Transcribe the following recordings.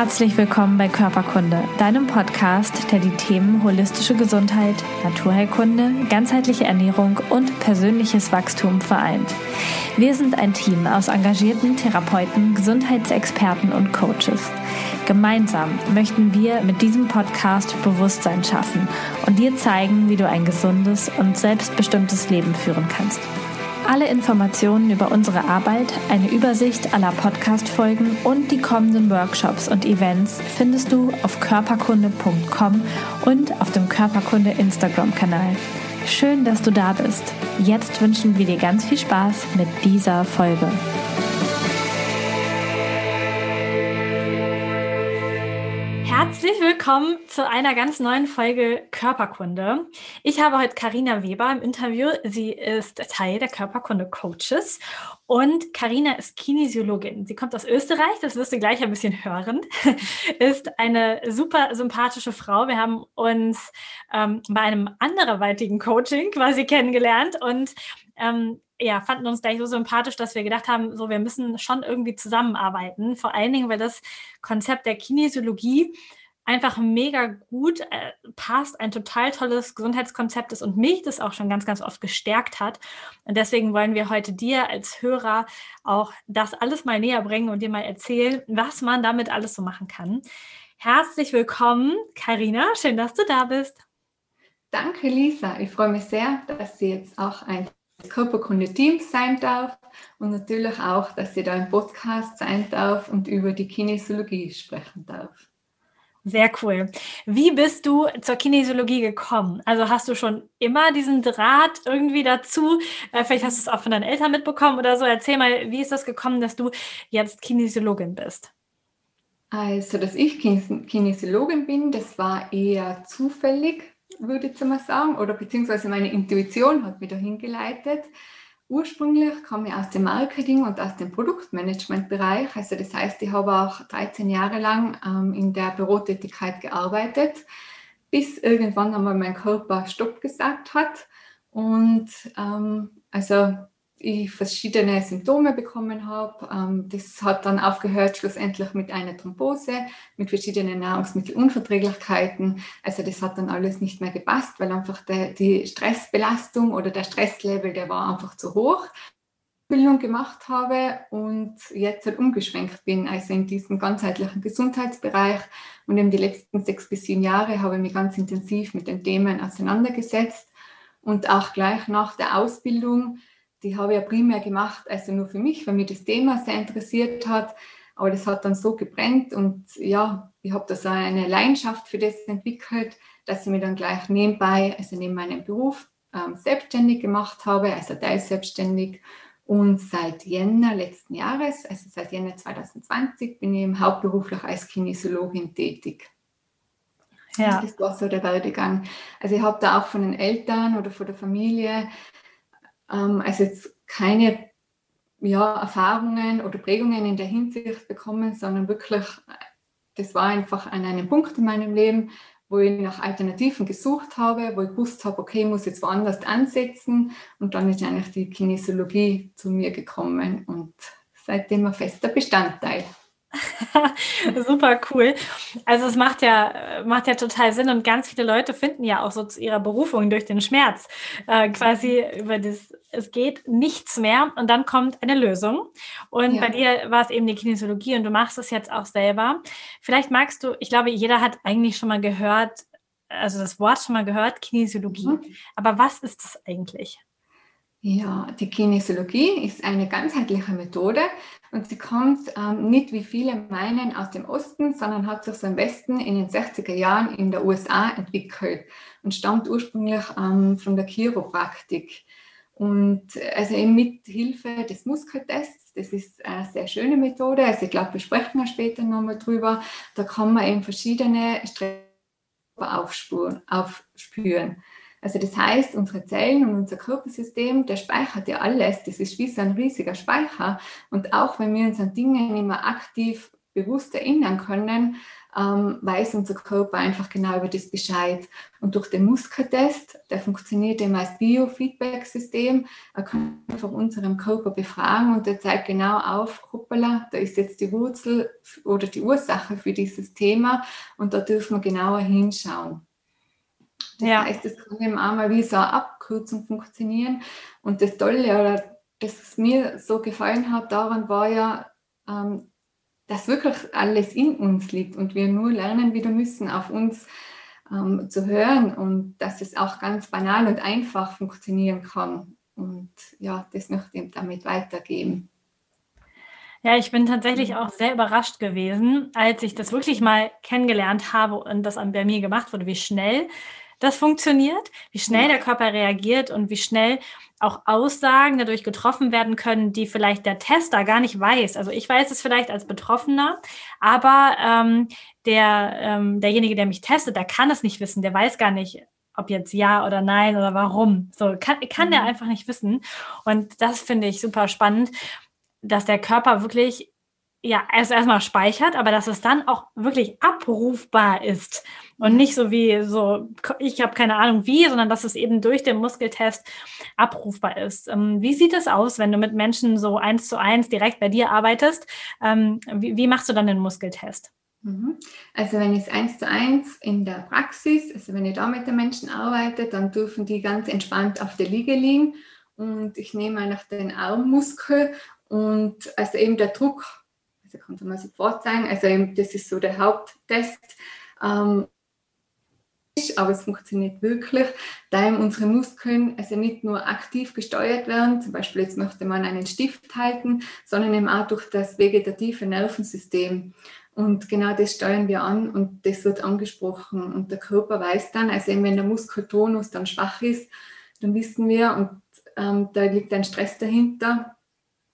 Herzlich willkommen bei Körperkunde, deinem Podcast, der die Themen holistische Gesundheit, Naturheilkunde, ganzheitliche Ernährung und persönliches Wachstum vereint. Wir sind ein Team aus engagierten Therapeuten, Gesundheitsexperten und Coaches. Gemeinsam möchten wir mit diesem Podcast Bewusstsein schaffen und dir zeigen, wie du ein gesundes und selbstbestimmtes Leben führen kannst. Alle Informationen über unsere Arbeit, eine Übersicht aller Podcast-Folgen und die kommenden Workshops und Events findest du auf körperkunde.com und auf dem Körperkunde Instagram-Kanal. Schön, dass du da bist. Jetzt wünschen wir dir ganz viel Spaß mit dieser Folge. Herzlich willkommen zu einer ganz neuen Folge Körperkunde. Ich habe heute Karina Weber im Interview. Sie ist Teil der Körperkunde Coaches und Karina ist Kinesiologin. Sie kommt aus Österreich, das wirst du gleich ein bisschen hören. ist eine super sympathische Frau. Wir haben uns ähm, bei einem anderweitigen Coaching quasi kennengelernt und ähm, ja, fanden uns gleich so sympathisch, dass wir gedacht haben, so wir müssen schon irgendwie zusammenarbeiten. Vor allen Dingen, weil das Konzept der Kinesiologie einfach mega gut äh, passt, ein total tolles Gesundheitskonzept ist und mich das auch schon ganz, ganz oft gestärkt hat. Und deswegen wollen wir heute dir als Hörer auch das alles mal näher bringen und dir mal erzählen, was man damit alles so machen kann. Herzlich willkommen, Karina. Schön, dass du da bist. Danke, Lisa. Ich freue mich sehr, dass sie jetzt auch ein Körperkunde-Team sein darf und natürlich auch, dass sie da im Podcast sein darf und über die Kinesiologie sprechen darf. Sehr cool. Wie bist du zur Kinesiologie gekommen? Also hast du schon immer diesen Draht irgendwie dazu? Äh, vielleicht hast du es auch von deinen Eltern mitbekommen oder so. Erzähl mal, wie ist das gekommen, dass du jetzt Kinesiologin bist? Also, dass ich Kinesiologin bin, das war eher zufällig würde ich mal sagen, oder beziehungsweise meine Intuition hat mich dahin geleitet. Ursprünglich komme ich aus dem Marketing und aus dem Produktmanagement-Bereich. Also das heißt, ich habe auch 13 Jahre lang ähm, in der Bürotätigkeit gearbeitet, bis irgendwann einmal mein Körper Stopp gesagt hat. Und ähm, also ich verschiedene Symptome bekommen habe. Ähm, das hat dann aufgehört schlussendlich mit einer Thrombose, mit verschiedenen Nahrungsmittelunverträglichkeiten. Also das hat dann alles nicht mehr gepasst, weil einfach der, die Stressbelastung oder der Stresslevel, der war einfach zu hoch. Bildung gemacht habe und jetzt halt umgeschwenkt bin, also in diesem ganzheitlichen Gesundheitsbereich. Und in die letzten sechs bis sieben Jahre habe ich mich ganz intensiv mit den Themen auseinandergesetzt und auch gleich nach der Ausbildung die habe ich ja primär gemacht, also nur für mich, weil mich das Thema sehr interessiert hat. Aber das hat dann so gebrennt und ja, ich habe da so eine Leidenschaft für das entwickelt, dass ich mich dann gleich nebenbei, also neben meinem Beruf, ähm, selbstständig gemacht habe, also teilselbstständig. Und seit Jänner letzten Jahres, also seit Jänner 2020, bin ich hauptberuflich als Kinesiologin tätig. Ja. Das war so der Werdegang. Also ich habe da auch von den Eltern oder von der Familie ähm, also jetzt keine ja, Erfahrungen oder Prägungen in der Hinsicht bekommen, sondern wirklich, das war einfach an einem Punkt in meinem Leben, wo ich nach Alternativen gesucht habe, wo ich gewusst habe, okay, ich muss jetzt woanders ansetzen. Und dann ist eigentlich die Kinesiologie zu mir gekommen und seitdem ein fester Bestandteil. Super cool. Also es macht ja, macht ja total Sinn und ganz viele Leute finden ja auch so zu ihrer Berufung durch den Schmerz äh, quasi über das, es geht nichts mehr und dann kommt eine Lösung. Und ja. bei dir war es eben die Kinesiologie und du machst es jetzt auch selber. Vielleicht magst du, ich glaube, jeder hat eigentlich schon mal gehört, also das Wort schon mal gehört, Kinesiologie. Mhm. Aber was ist das eigentlich? Ja, die Kinesiologie ist eine ganzheitliche Methode und sie kommt ähm, nicht, wie viele meinen, aus dem Osten, sondern hat sich so im Westen in den 60er Jahren in der USA entwickelt und stammt ursprünglich ähm, von der Chiropraktik. Und also eben mit Hilfe des Muskeltests, das ist eine sehr schöne Methode, also ich glaube, wir sprechen ja später nochmal drüber, da kann man eben verschiedene Stress aufspüren. Also das heißt, unsere Zellen und unser Körpersystem, der speichert ja alles. Das ist wie so ein riesiger Speicher. Und auch wenn wir uns an Dingen immer aktiv bewusst erinnern können, ähm, weiß unser Körper einfach genau über das Bescheid. Und durch den Muskeltest, der funktioniert eben als Biofeedback-System, er kann einfach unseren Körper befragen und der zeigt genau auf, hoppala, da ist jetzt die Wurzel oder die Ursache für dieses Thema und da dürfen wir genauer hinschauen. Das ja. heißt, es kann eben auch mal wie so eine Abkürzung funktionieren. Und das Tolle oder das mir so gefallen hat daran war ja, ähm, dass wirklich alles in uns liegt und wir nur lernen wieder müssen, auf uns ähm, zu hören und dass es auch ganz banal und einfach funktionieren kann. Und ja, das möchte ich damit weitergeben. Ja, ich bin tatsächlich auch sehr überrascht gewesen, als ich das wirklich mal kennengelernt habe und das bei mir gemacht wurde, wie schnell das funktioniert, wie schnell der Körper reagiert und wie schnell auch Aussagen dadurch getroffen werden können, die vielleicht der Tester gar nicht weiß. Also ich weiß es vielleicht als Betroffener, aber ähm, der, ähm, derjenige, der mich testet, der kann es nicht wissen, der weiß gar nicht, ob jetzt ja oder nein oder warum. So kann, kann mhm. der einfach nicht wissen. Und das finde ich super spannend, dass der Körper wirklich ja, erst erstmal speichert, aber dass es dann auch wirklich abrufbar ist und nicht so wie so, ich habe keine Ahnung wie, sondern dass es eben durch den Muskeltest abrufbar ist. Ähm, wie sieht es aus, wenn du mit Menschen so eins zu eins direkt bei dir arbeitest? Ähm, wie, wie machst du dann den Muskeltest? Mhm. Also wenn ich eins zu eins in der Praxis, also wenn ich da mit den Menschen arbeite, dann dürfen die ganz entspannt auf der Liege liegen und ich nehme einfach den Armmuskel und also eben der Druck also kann es mal sofort sagen. Also das ist so der Haupttest. Ähm, aber es funktioniert wirklich, da unsere Muskeln also nicht nur aktiv gesteuert werden, zum Beispiel jetzt möchte man einen Stift halten, sondern eben auch durch das vegetative Nervensystem. Und genau das steuern wir an und das wird angesprochen. Und der Körper weiß dann, also eben wenn der Muskeltonus dann schwach ist, dann wissen wir, und ähm, da liegt ein Stress dahinter,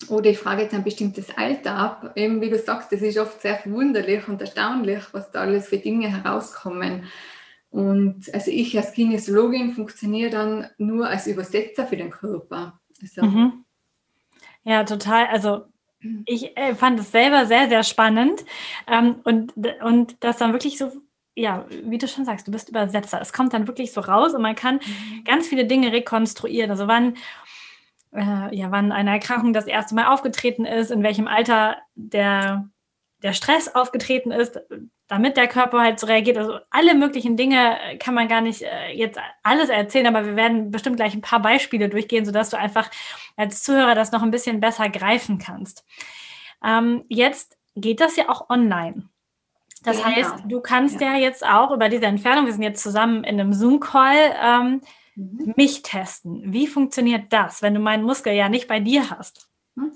oder ich frage jetzt ein bestimmtes Alter ab. Eben wie du sagst, das ist oft sehr verwunderlich und erstaunlich, was da alles für Dinge herauskommen. Und also ich als Kinesiologin funktioniere dann nur als Übersetzer für den Körper. Also, mhm. Ja, total. Also ich äh, fand es selber sehr, sehr spannend. Ähm, und, und das dann wirklich so ja, wie du schon sagst, du bist Übersetzer. Es kommt dann wirklich so raus und man kann mhm. ganz viele Dinge rekonstruieren. Also wann äh, ja, wann eine Erkrankung das erste Mal aufgetreten ist, in welchem Alter der, der Stress aufgetreten ist, damit der Körper halt so reagiert. Also alle möglichen Dinge kann man gar nicht äh, jetzt alles erzählen, aber wir werden bestimmt gleich ein paar Beispiele durchgehen, sodass du einfach als Zuhörer das noch ein bisschen besser greifen kannst. Ähm, jetzt geht das ja auch online. Das genau. heißt, du kannst ja. ja. jetzt auch über diese Entfernung, wir sind jetzt zusammen in einem Zoom-Call, ähm, mhm. mich testen. Wie funktioniert das, wenn du meinen Muskel ja nicht bei dir hast? Mhm.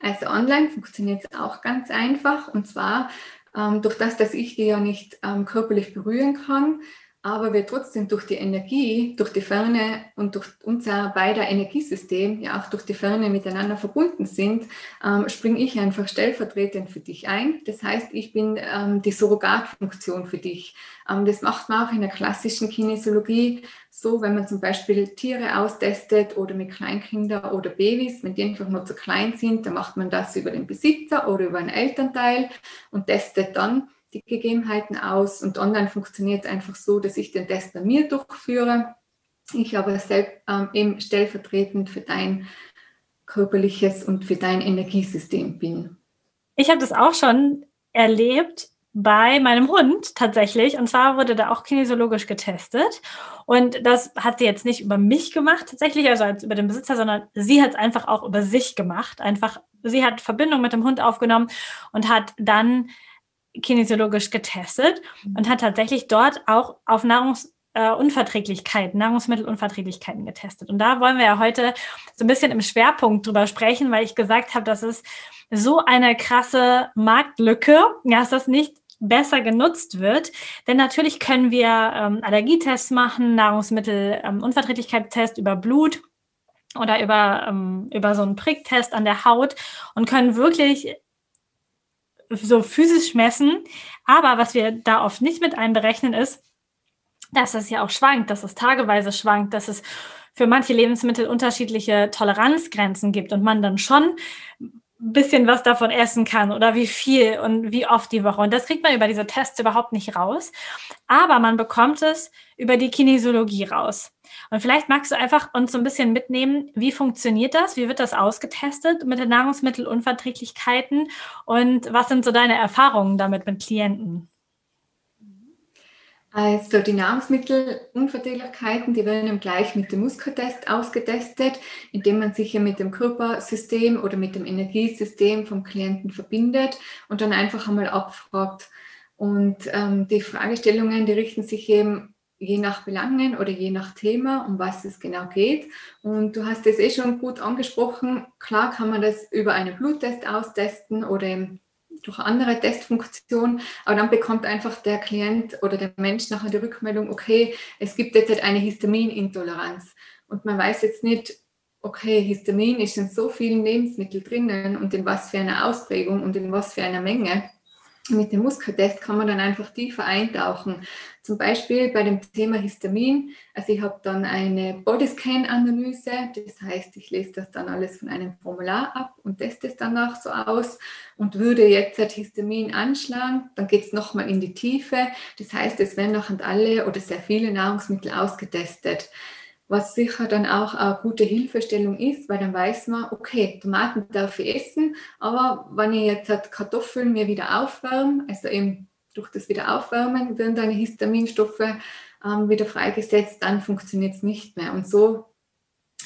Also online funktioniert es auch ganz einfach und zwar ähm, durch das, dass ich die ja nicht ähm, körperlich berühren kann, aber wir trotzdem durch die Energie, durch die Ferne und durch unser beider Energiesystem, ja auch durch die Ferne miteinander verbunden sind, ähm, springe ich einfach stellvertretend für dich ein. Das heißt, ich bin ähm, die Surrogatfunktion für dich. Ähm, das macht man auch in der klassischen Kinesiologie so, wenn man zum Beispiel Tiere austestet oder mit Kleinkindern oder Babys, wenn die einfach nur zu klein sind, dann macht man das über den Besitzer oder über einen Elternteil und testet dann die Gegebenheiten aus. Und online funktioniert einfach so, dass ich den Test bei mir durchführe. Ich aber selbst ähm, eben stellvertretend für dein körperliches und für dein Energiesystem bin. Ich habe das auch schon erlebt bei meinem Hund tatsächlich. Und zwar wurde da auch kinesiologisch getestet. Und das hat sie jetzt nicht über mich gemacht, tatsächlich, also als über den Besitzer, sondern sie hat es einfach auch über sich gemacht. Einfach, sie hat Verbindung mit dem Hund aufgenommen und hat dann kinesiologisch getestet und hat tatsächlich dort auch auf Nahrungsunverträglichkeiten, äh, Nahrungsmittelunverträglichkeiten getestet. Und da wollen wir ja heute so ein bisschen im Schwerpunkt drüber sprechen, weil ich gesagt habe, das ist so eine krasse Marktlücke, dass das nicht besser genutzt wird. Denn natürlich können wir ähm, Allergietests machen, Nahrungsmittelunverträglichkeitstest ähm, über Blut oder über, ähm, über so einen Pricktest an der Haut und können wirklich so physisch messen. Aber was wir da oft nicht mit einberechnen ist, dass es ja auch schwankt, dass es tageweise schwankt, dass es für manche Lebensmittel unterschiedliche Toleranzgrenzen gibt und man dann schon bisschen was davon essen kann oder wie viel und wie oft die Woche. Und das kriegt man über diese Tests überhaupt nicht raus. Aber man bekommt es über die Kinesiologie raus. Und vielleicht magst du einfach uns so ein bisschen mitnehmen, wie funktioniert das? Wie wird das ausgetestet mit den Nahrungsmittelunverträglichkeiten? Und was sind so deine Erfahrungen damit mit Klienten? Also die Nahrungsmittelunverträglichkeiten, die werden gleich mit dem Muskeltest ausgetestet, indem man sich ja mit dem Körpersystem oder mit dem Energiesystem vom Klienten verbindet und dann einfach einmal abfragt. Und ähm, die Fragestellungen, die richten sich eben je nach Belangen oder je nach Thema, um was es genau geht. Und du hast es eh schon gut angesprochen. Klar kann man das über einen Bluttest austesten oder eben durch andere Testfunktionen, aber dann bekommt einfach der Klient oder der Mensch nachher die Rückmeldung, okay, es gibt jetzt halt eine Histaminintoleranz und man weiß jetzt nicht, okay, Histamin ist in so vielen Lebensmitteln drinnen und in was für einer Ausprägung und in was für einer Menge mit dem Muskeltest kann man dann einfach tiefer eintauchen. Zum Beispiel bei dem Thema Histamin. Also ich habe dann eine Bodyscan-Analyse. Das heißt, ich lese das dann alles von einem Formular ab und teste es danach so aus und würde jetzt das Histamin anschlagen. Dann geht es nochmal in die Tiefe. Das heißt, es werden noch alle oder sehr viele Nahrungsmittel ausgetestet was sicher dann auch eine gute Hilfestellung ist, weil dann weiß man, okay, Tomaten darf ich essen, aber wenn ich jetzt halt Kartoffeln mir wieder aufwärme, also eben durch das Wiederaufwärmen werden deine Histaminstoffe ähm, wieder freigesetzt, dann funktioniert es nicht mehr. Und so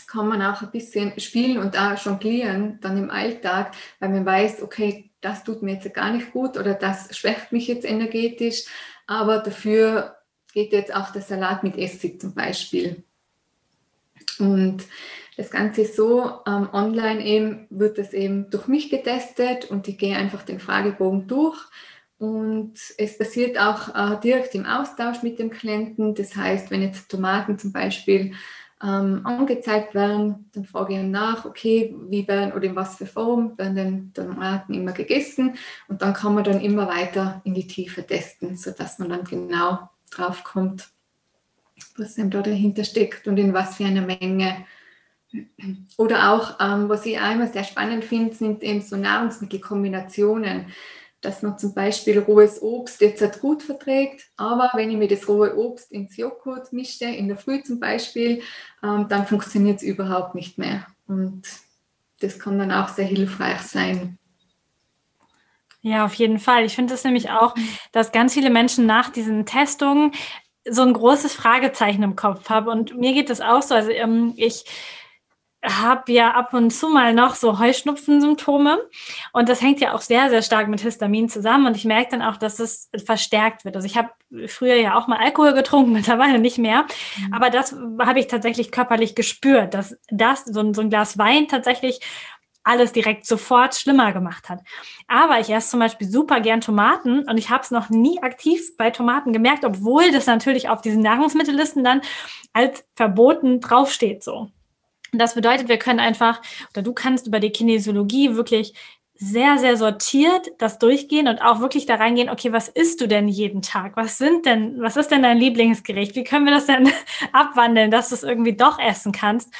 kann man auch ein bisschen spielen und auch jonglieren dann im Alltag, weil man weiß, okay, das tut mir jetzt gar nicht gut oder das schwächt mich jetzt energetisch, aber dafür geht jetzt auch der Salat mit Essig zum Beispiel. Und das Ganze ist so, ähm, online eben wird das eben durch mich getestet und ich gehe einfach den Fragebogen durch. Und es passiert auch äh, direkt im Austausch mit dem Klienten. Das heißt, wenn jetzt Tomaten zum Beispiel ähm, angezeigt werden, dann frage ich ihn nach, okay, wie werden oder in was für Form werden denn Tomaten immer gegessen? Und dann kann man dann immer weiter in die Tiefe testen, sodass man dann genau drauf kommt, was denn da dahinter steckt und in was für einer Menge. Oder auch, ähm, was ich auch immer sehr spannend finde, sind eben so Nahrungsmittelkombinationen, dass man zum Beispiel rohes Obst jetzt gut verträgt, aber wenn ich mir das rohe Obst ins Joghurt mische, in der Früh zum Beispiel, ähm, dann funktioniert es überhaupt nicht mehr. Und das kann dann auch sehr hilfreich sein. Ja, auf jeden Fall. Ich finde es nämlich auch, dass ganz viele Menschen nach diesen Testungen so ein großes Fragezeichen im Kopf habe. Und mir geht es auch so. Also ähm, ich habe ja ab und zu mal noch so Heuschnupfensymptome und das hängt ja auch sehr, sehr stark mit Histamin zusammen und ich merke dann auch, dass es verstärkt wird. Also ich habe früher ja auch mal Alkohol getrunken, mittlerweile nicht mehr, mhm. aber das habe ich tatsächlich körperlich gespürt, dass das, so ein, so ein Glas Wein tatsächlich alles direkt sofort schlimmer gemacht hat. Aber ich esse zum Beispiel super gern Tomaten und ich habe es noch nie aktiv bei Tomaten gemerkt, obwohl das natürlich auf diesen Nahrungsmittellisten dann als verboten draufsteht so. Das bedeutet, wir können einfach, oder du kannst über die Kinesiologie wirklich sehr, sehr sortiert das durchgehen und auch wirklich da reingehen, okay, was isst du denn jeden Tag? Was sind denn, was ist denn dein Lieblingsgericht? Wie können wir das denn abwandeln, dass du es irgendwie doch essen kannst?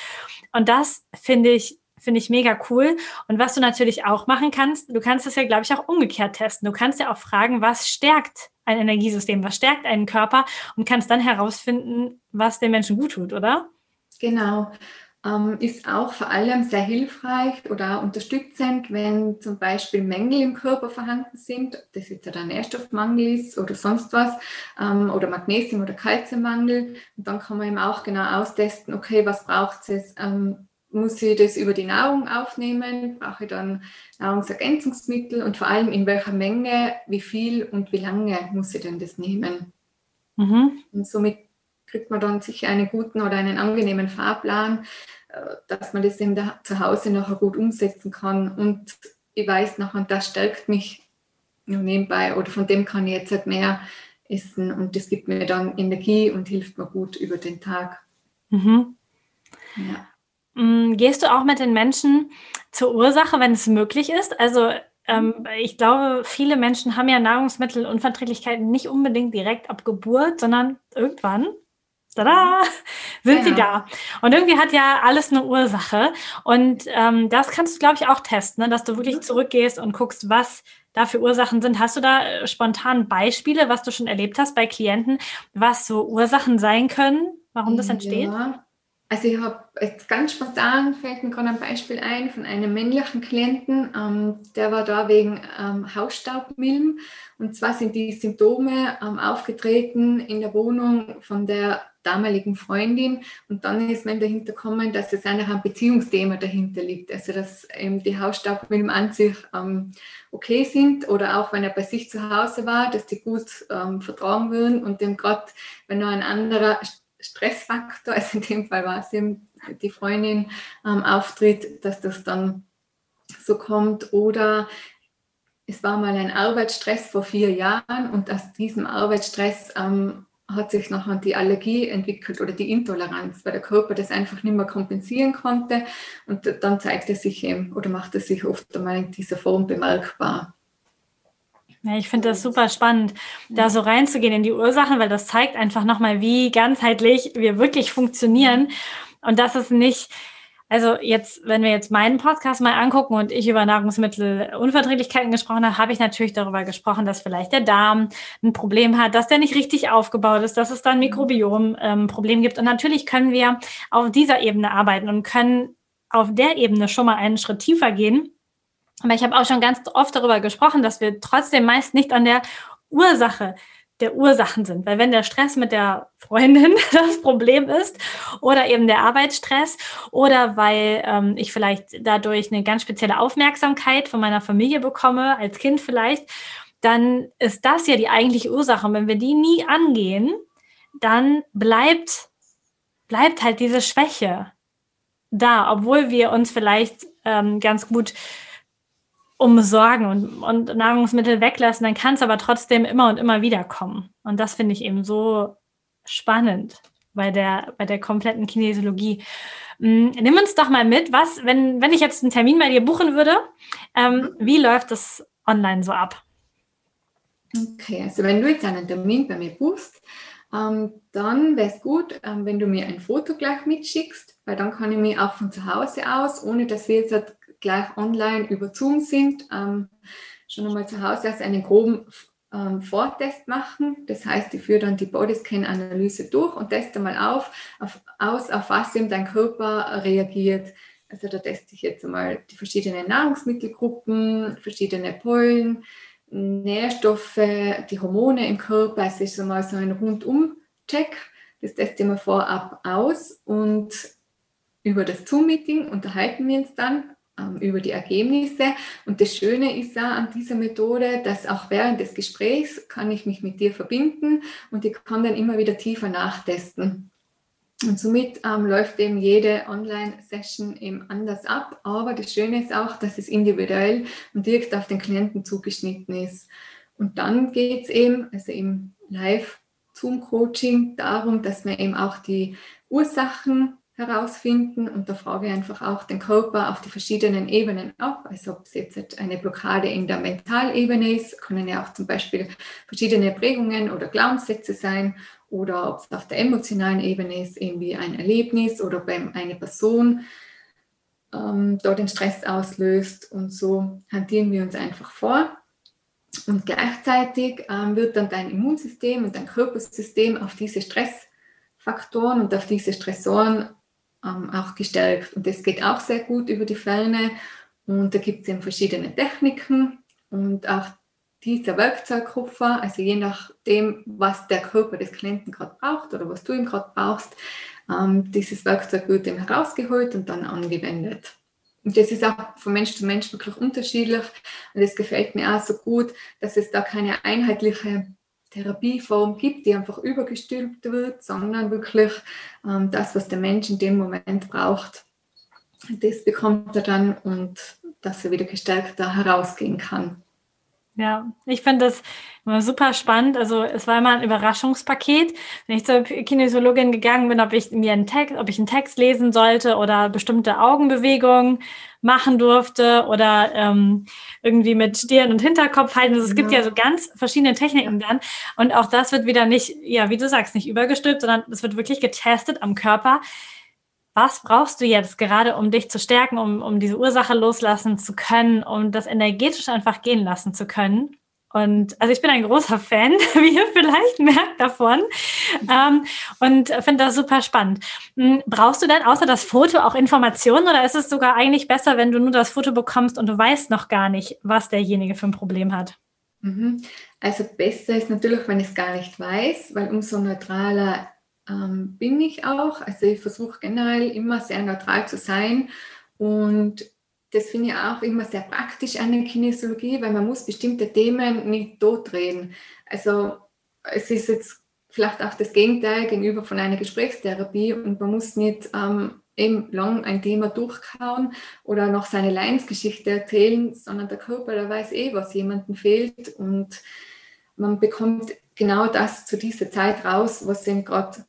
Und das finde ich finde ich mega cool. Und was du natürlich auch machen kannst, du kannst es ja, glaube ich, auch umgekehrt testen. Du kannst ja auch fragen, was stärkt ein Energiesystem, was stärkt einen Körper und kannst dann herausfinden, was den Menschen gut tut, oder? Genau. Ähm, ist auch vor allem sehr hilfreich oder unterstützend, wenn zum Beispiel Mängel im Körper vorhanden sind, ob das jetzt ein Nährstoffmangel ist oder sonst was, ähm, oder Magnesium- oder Kalziummangel. Und dann kann man eben auch genau austesten, okay, was braucht es ähm, muss ich das über die Nahrung aufnehmen, brauche ich dann Nahrungsergänzungsmittel und vor allem in welcher Menge, wie viel und wie lange muss ich denn das nehmen. Mhm. Und somit kriegt man dann sicher einen guten oder einen angenehmen Fahrplan, äh, dass man das eben da zu Hause nachher gut umsetzen kann. Und ich weiß nachher, das stärkt mich nebenbei oder von dem kann ich jetzt halt mehr essen und das gibt mir dann Energie und hilft mir gut über den Tag. Mhm. Ja. Mm, gehst du auch mit den Menschen zur Ursache, wenn es möglich ist? Also ähm, ich glaube, viele Menschen haben ja Nahrungsmittelunverträglichkeiten nicht unbedingt direkt ab Geburt, sondern irgendwann. Tada, sind ja. sie da. Und irgendwie hat ja alles eine Ursache. Und ähm, das kannst du, glaube ich, auch testen, ne? dass du wirklich mhm. zurückgehst und guckst, was da für Ursachen sind. Hast du da äh, spontan Beispiele, was du schon erlebt hast bei Klienten, was so Ursachen sein können, warum das entsteht? Ja. Also ich habe ganz spontan, fällt mir gerade ein Beispiel ein von einem männlichen Klienten, ähm, der war da wegen ähm, Hausstaubmilben. Und zwar sind die Symptome ähm, aufgetreten in der Wohnung von der damaligen Freundin. Und dann ist man dahinter gekommen, dass es einfach ein Beziehungsthema dahinter liegt. Also dass ähm, die Hausstaubmilben an sich ähm, okay sind oder auch wenn er bei sich zu Hause war, dass die gut ähm, vertragen würden und dem gerade, wenn noch ein anderer Stressfaktor, also in dem Fall war es eben die Freundin, ähm, auftritt, dass das dann so kommt. Oder es war mal ein Arbeitsstress vor vier Jahren und aus diesem Arbeitsstress ähm, hat sich nachher die Allergie entwickelt oder die Intoleranz, weil der Körper das einfach nicht mehr kompensieren konnte und dann zeigt er sich eben oder macht er sich oft einmal in dieser Form bemerkbar. Ja, ich finde das super spannend, da so reinzugehen in die Ursachen, weil das zeigt einfach nochmal, wie ganzheitlich wir wirklich funktionieren. Und das ist nicht, also jetzt, wenn wir jetzt meinen Podcast mal angucken und ich über Nahrungsmittelunverträglichkeiten gesprochen habe, habe ich natürlich darüber gesprochen, dass vielleicht der Darm ein Problem hat, dass der nicht richtig aufgebaut ist, dass es da ein Mikrobiom-Problem ähm, gibt. Und natürlich können wir auf dieser Ebene arbeiten und können auf der Ebene schon mal einen Schritt tiefer gehen aber ich habe auch schon ganz oft darüber gesprochen, dass wir trotzdem meist nicht an der Ursache der Ursachen sind. Weil wenn der Stress mit der Freundin das Problem ist oder eben der Arbeitsstress oder weil ähm, ich vielleicht dadurch eine ganz spezielle Aufmerksamkeit von meiner Familie bekomme, als Kind vielleicht, dann ist das ja die eigentliche Ursache. Und wenn wir die nie angehen, dann bleibt, bleibt halt diese Schwäche da, obwohl wir uns vielleicht ähm, ganz gut umsorgen und, und Nahrungsmittel weglassen, dann kann es aber trotzdem immer und immer wieder kommen. Und das finde ich eben so spannend bei der, bei der kompletten Kinesiologie. Mm, nimm uns doch mal mit, was, wenn, wenn ich jetzt einen Termin bei dir buchen würde, ähm, wie läuft das online so ab? Okay, also wenn du jetzt einen Termin bei mir buchst, ähm, dann wäre es gut, ähm, wenn du mir ein Foto gleich mitschickst, weil dann kann ich mir auch von zu Hause aus, ohne dass wir jetzt gleich online über Zoom sind, ähm, schon einmal zu Hause als einen groben ähm, Vortest machen. Das heißt, ich führe dann die Bodyscan-Analyse durch und teste mal auf, auf, aus, auf was eben dein Körper reagiert. Also da teste ich jetzt einmal die verschiedenen Nahrungsmittelgruppen, verschiedene Pollen, Nährstoffe, die Hormone im Körper. Es ist einmal so ein Rundum-Check. Das teste ich mal vorab aus und über das Zoom-Meeting unterhalten wir uns dann über die Ergebnisse. Und das Schöne ist ja an dieser Methode, dass auch während des Gesprächs kann ich mich mit dir verbinden und ich kann dann immer wieder tiefer nachtesten. Und somit ähm, läuft eben jede Online-Session eben anders ab. Aber das Schöne ist auch, dass es individuell und direkt auf den Klienten zugeschnitten ist. Und dann geht es eben, also im Live-Zoom-Coaching, darum, dass man eben auch die Ursachen herausfinden und da frage ich einfach auch den Körper auf die verschiedenen Ebenen ab. Also ob es jetzt eine Blockade in der Mentalebene ist, können ja auch zum Beispiel verschiedene Prägungen oder Glaubenssätze sein oder ob es auf der emotionalen Ebene ist, irgendwie ein Erlebnis oder bei einer Person ähm, dort den Stress auslöst und so hantieren wir uns einfach vor. Und gleichzeitig ähm, wird dann dein Immunsystem und dein Körpersystem auf diese Stressfaktoren und auf diese Stressoren ähm, auch gestärkt. Und das geht auch sehr gut über die Ferne. Und da gibt es eben verschiedene Techniken und auch dieser Werkzeugkoffer, also je nachdem, was der Körper des Klienten gerade braucht oder was du ihm gerade brauchst, ähm, dieses Werkzeug wird eben herausgeholt und dann angewendet. Und das ist auch von Mensch zu Mensch wirklich unterschiedlich. Und es gefällt mir auch so gut, dass es da keine einheitliche Therapieform gibt, die einfach übergestülpt wird, sondern wirklich ähm, das, was der Mensch in dem Moment braucht, das bekommt er dann und dass er wieder gestärkt da herausgehen kann. Ja, ich finde das immer super spannend. Also es war immer ein Überraschungspaket. Wenn ich zur Kinesiologin gegangen bin, ob ich mir einen Text, ob ich einen Text lesen sollte oder bestimmte Augenbewegungen machen durfte oder ähm, irgendwie mit Stirn und Hinterkopf halten. Also es ja. gibt ja so ganz verschiedene Techniken dann. Und auch das wird wieder nicht, ja, wie du sagst, nicht übergestülpt, sondern es wird wirklich getestet am Körper was brauchst du jetzt gerade, um dich zu stärken, um, um diese Ursache loslassen zu können, um das energetisch einfach gehen lassen zu können? Und also ich bin ein großer Fan, wie ihr vielleicht merkt davon. Ähm, und finde das super spannend. Hm, brauchst du denn außer das Foto auch Informationen oder ist es sogar eigentlich besser, wenn du nur das Foto bekommst und du weißt noch gar nicht, was derjenige für ein Problem hat? Mhm. Also besser ist natürlich, wenn ich es gar nicht weiß, weil umso neutraler ähm, bin ich auch. Also ich versuche generell immer sehr neutral zu sein und das finde ich auch immer sehr praktisch an der Kinesiologie, weil man muss bestimmte Themen nicht totreden. Also es ist jetzt vielleicht auch das Gegenteil gegenüber von einer Gesprächstherapie und man muss nicht ähm, eben lang ein Thema durchkauen oder noch seine Leidensgeschichte erzählen, sondern der Körper, der weiß eh, was jemandem fehlt und man bekommt genau das zu dieser Zeit raus, was ihm gerade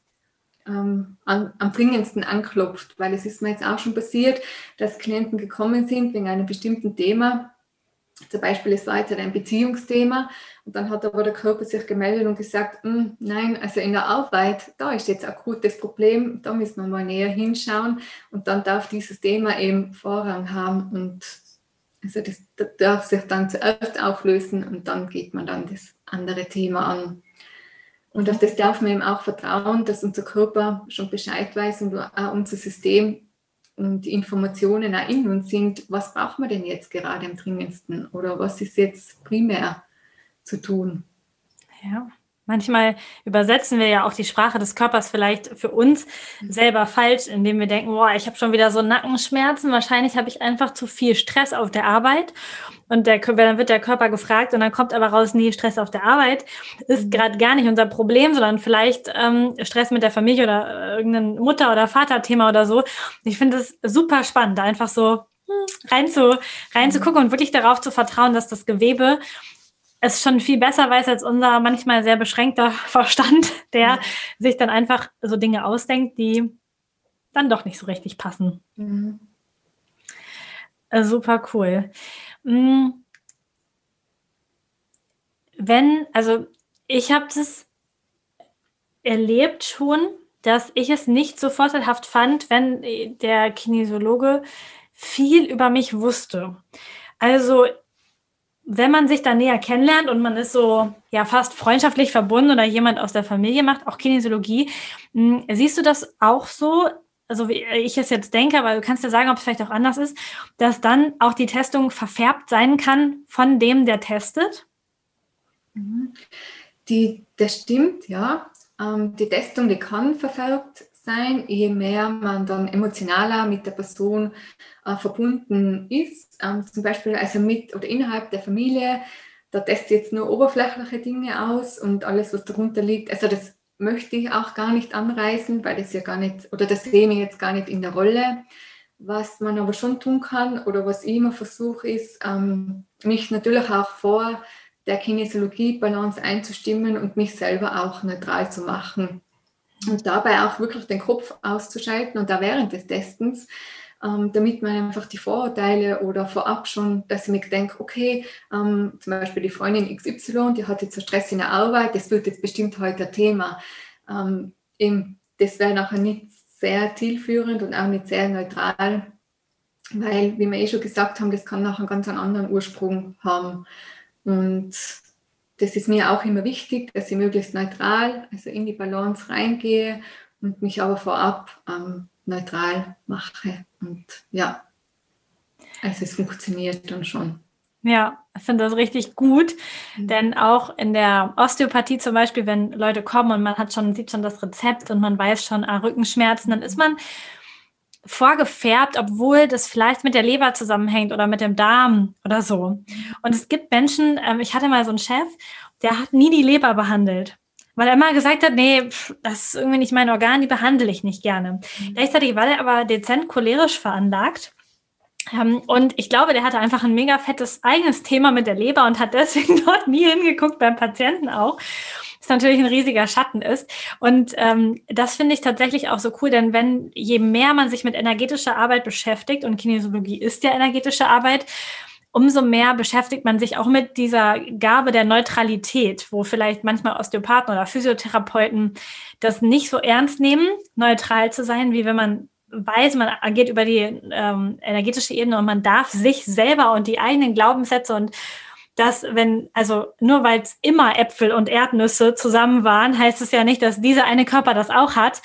ähm, an, am dringendsten anklopft, weil es ist mir jetzt auch schon passiert, dass Klienten gekommen sind wegen einem bestimmten Thema. Zum Beispiel, es war jetzt ein Beziehungsthema und dann hat aber der Körper sich gemeldet und gesagt, hm, nein, also in der Arbeit, da ist jetzt akutes Problem, da müssen wir mal näher hinschauen und dann darf dieses Thema eben Vorrang haben und also das, das darf sich dann zuerst auflösen und dann geht man dann das andere Thema an. Und auf das darf man eben auch vertrauen, dass unser Körper schon Bescheid weiß und auch unser System und die Informationen auch in uns sind, was braucht man denn jetzt gerade am dringendsten oder was ist jetzt primär zu tun. Ja. Manchmal übersetzen wir ja auch die Sprache des Körpers vielleicht für uns selber falsch, indem wir denken, boah, ich habe schon wieder so Nackenschmerzen. Wahrscheinlich habe ich einfach zu viel Stress auf der Arbeit. Und der, dann wird der Körper gefragt und dann kommt aber raus, nee, Stress auf der Arbeit ist mhm. gerade gar nicht unser Problem, sondern vielleicht ähm, Stress mit der Familie oder äh, irgendein Mutter- oder Vaterthema oder so. Ich finde es super spannend, einfach so hm, rein zu, rein zu mhm. gucken und wirklich darauf zu vertrauen, dass das Gewebe es schon viel besser weiß als unser manchmal sehr beschränkter Verstand, der mhm. sich dann einfach so Dinge ausdenkt, die dann doch nicht so richtig passen. Mhm. Äh, super cool. Mhm. Wenn, also ich habe das erlebt schon, dass ich es nicht so vorteilhaft fand, wenn der Kinesiologe viel über mich wusste. Also wenn man sich da näher kennenlernt und man ist so ja fast freundschaftlich verbunden oder jemand aus der Familie macht, auch Kinesiologie, hm, siehst du das auch so? Also wie ich es jetzt denke, aber du kannst ja sagen, ob es vielleicht auch anders ist, dass dann auch die Testung verfärbt sein kann von dem, der testet? Mhm. Die, das stimmt, ja. Ähm, die Testung, die kann verfärbt sein, je mehr man dann emotionaler mit der Person äh, verbunden ist. Ähm, zum Beispiel also mit oder innerhalb der Familie, da testet jetzt nur oberflächliche Dinge aus und alles, was darunter liegt. Also das möchte ich auch gar nicht anreißen, weil das ja gar nicht, oder das sehe ich jetzt gar nicht in der Rolle. Was man aber schon tun kann oder was ich immer versuche, ist, ähm, mich natürlich auch vor der Kinesiologie-Balance einzustimmen und mich selber auch neutral zu machen und dabei auch wirklich den Kopf auszuschalten und da während des Testens, ähm, damit man einfach die Vorurteile oder vorab schon, dass ich mir denke, okay, ähm, zum Beispiel die Freundin XY, die hat jetzt so Stress in der Arbeit, das wird jetzt bestimmt heute ein Thema. Ähm, eben, das wäre nachher nicht sehr zielführend und auch nicht sehr neutral, weil, wie wir eh schon gesagt haben, das kann nachher einen ganz anderen Ursprung haben. Und das ist mir auch immer wichtig, dass ich möglichst neutral, also in die Balance reingehe und mich aber vorab ähm, neutral mache. Und ja, also es funktioniert dann schon. Ja, ich finde das richtig gut, mhm. denn auch in der Osteopathie zum Beispiel, wenn Leute kommen und man hat schon, sieht schon das Rezept und man weiß schon, ah, Rückenschmerzen, dann ist man vorgefärbt, obwohl das vielleicht mit der Leber zusammenhängt oder mit dem Darm oder so. Und es gibt Menschen, ähm, ich hatte mal so einen Chef, der hat nie die Leber behandelt. Weil er immer gesagt hat, nee, das ist irgendwie nicht mein Organ, die behandle ich nicht gerne. Mhm. Gleichzeitig war er aber dezent cholerisch veranlagt. Ähm, und ich glaube, der hatte einfach ein mega fettes eigenes Thema mit der Leber und hat deswegen dort nie hingeguckt, beim Patienten auch. Das natürlich ein riesiger Schatten ist. Und ähm, das finde ich tatsächlich auch so cool, denn wenn je mehr man sich mit energetischer Arbeit beschäftigt, und Kinesiologie ist ja energetische Arbeit, umso mehr beschäftigt man sich auch mit dieser Gabe der Neutralität, wo vielleicht manchmal Osteopathen oder Physiotherapeuten das nicht so ernst nehmen, neutral zu sein, wie wenn man weiß, man agiert über die ähm, energetische Ebene und man darf sich selber und die eigenen Glaubenssätze und das, wenn, also nur weil es immer Äpfel und Erdnüsse zusammen waren, heißt es ja nicht, dass dieser eine Körper das auch hat.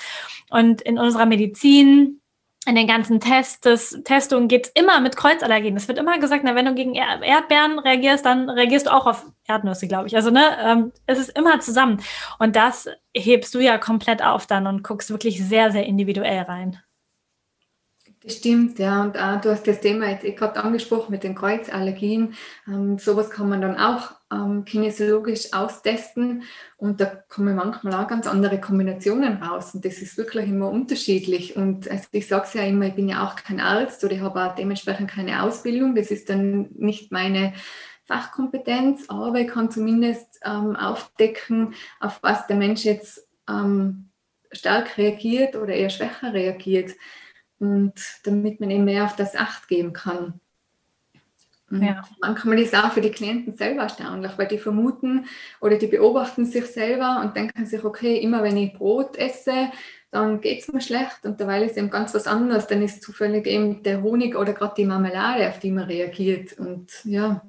Und in unserer Medizin, in den ganzen Tests, Testungen geht es immer mit Kreuzallergien. Es wird immer gesagt, na, wenn du gegen Erdbeeren reagierst, dann reagierst du auch auf Erdnüsse, glaube ich. Also, ne, ähm, es ist immer zusammen. Und das hebst du ja komplett auf dann und guckst wirklich sehr, sehr individuell rein. Das stimmt, ja. Und auch, du hast das Thema jetzt eh gerade angesprochen mit den Kreuzallergien. Ähm, sowas kann man dann auch ähm, kinesiologisch austesten und da kommen manchmal auch ganz andere Kombinationen raus. Und das ist wirklich immer unterschiedlich. Und also ich sage es ja immer, ich bin ja auch kein Arzt oder ich habe auch dementsprechend keine Ausbildung. Das ist dann nicht meine Fachkompetenz, aber ich kann zumindest ähm, aufdecken, auf was der Mensch jetzt ähm, stark reagiert oder eher schwächer reagiert und damit man eben mehr auf das Acht geben kann. Ja. manchmal ist es auch für die Klienten selber erstaunlich, weil die vermuten oder die beobachten sich selber und denken sich, okay, immer wenn ich Brot esse, dann geht es mir schlecht und derweil ist eben ganz was anderes. Dann ist zufällig eben der Honig oder gerade die Marmelade, auf die man reagiert. Und ja.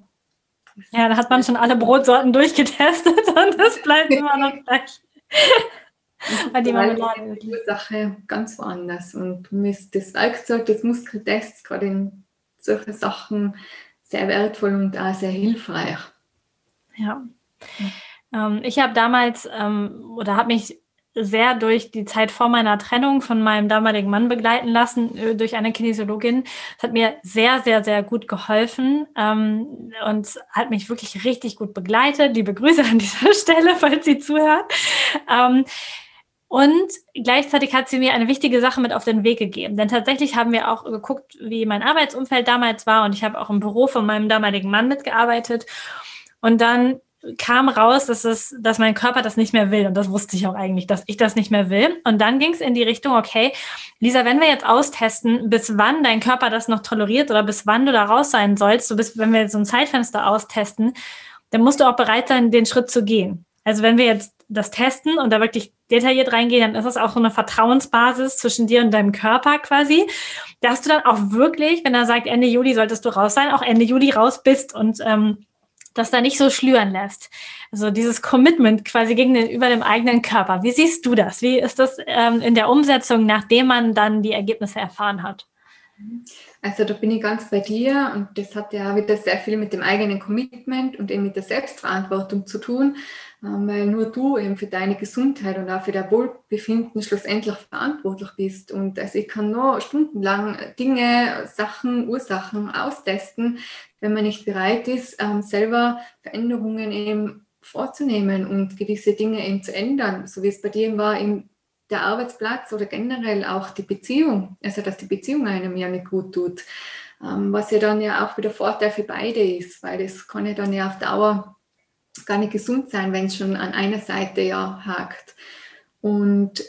Ja, da hat man schon alle Brotsorten durchgetestet und das bleibt immer noch gleich. Weil die Marmelade. Die Ursache ganz woanders. Und das Werkzeug des Muskeltests gerade in solchen Sachen sehr wertvoll und auch sehr hilfreich. Ja. Ähm, ich habe damals ähm, oder habe mich sehr durch die Zeit vor meiner Trennung von meinem damaligen Mann begleiten lassen äh, durch eine Kinesiologin. Das hat mir sehr, sehr, sehr gut geholfen ähm, und hat mich wirklich richtig gut begleitet. Liebe Grüße an dieser Stelle, falls sie zuhört. Ähm, und gleichzeitig hat sie mir eine wichtige Sache mit auf den Weg gegeben. Denn tatsächlich haben wir auch geguckt, wie mein Arbeitsumfeld damals war. Und ich habe auch im Büro von meinem damaligen Mann mitgearbeitet. Und dann kam raus, dass, es, dass mein Körper das nicht mehr will. Und das wusste ich auch eigentlich, dass ich das nicht mehr will. Und dann ging es in die Richtung, okay, Lisa, wenn wir jetzt austesten, bis wann dein Körper das noch toleriert oder bis wann du da raus sein sollst, so bis, wenn wir so ein Zeitfenster austesten, dann musst du auch bereit sein, den Schritt zu gehen. Also wenn wir jetzt das testen und da wirklich detailliert reingehen, dann ist es auch so eine Vertrauensbasis zwischen dir und deinem Körper quasi, dass du dann auch wirklich, wenn er sagt, Ende Juli solltest du raus sein, auch Ende Juli raus bist und ähm, das da nicht so schlüren lässt. Also dieses Commitment quasi gegenüber dem eigenen Körper. Wie siehst du das? Wie ist das ähm, in der Umsetzung, nachdem man dann die Ergebnisse erfahren hat? Also da bin ich ganz bei dir und das hat ja wieder sehr viel mit dem eigenen Commitment und eben mit der Selbstverantwortung zu tun. Ähm, weil nur du eben für deine Gesundheit und auch für dein Wohlbefinden schlussendlich verantwortlich bist. Und also ich kann nur stundenlang Dinge, Sachen, Ursachen austesten, wenn man nicht bereit ist, ähm, selber Veränderungen eben vorzunehmen und gewisse Dinge eben zu ändern, so wie es bei dir war, eben der Arbeitsplatz oder generell auch die Beziehung, also dass die Beziehung einem ja nicht gut tut, ähm, was ja dann ja auch wieder Vorteil für beide ist, weil das kann ja dann ja auf Dauer gar nicht gesund sein, wenn es schon an einer Seite ja hakt. Und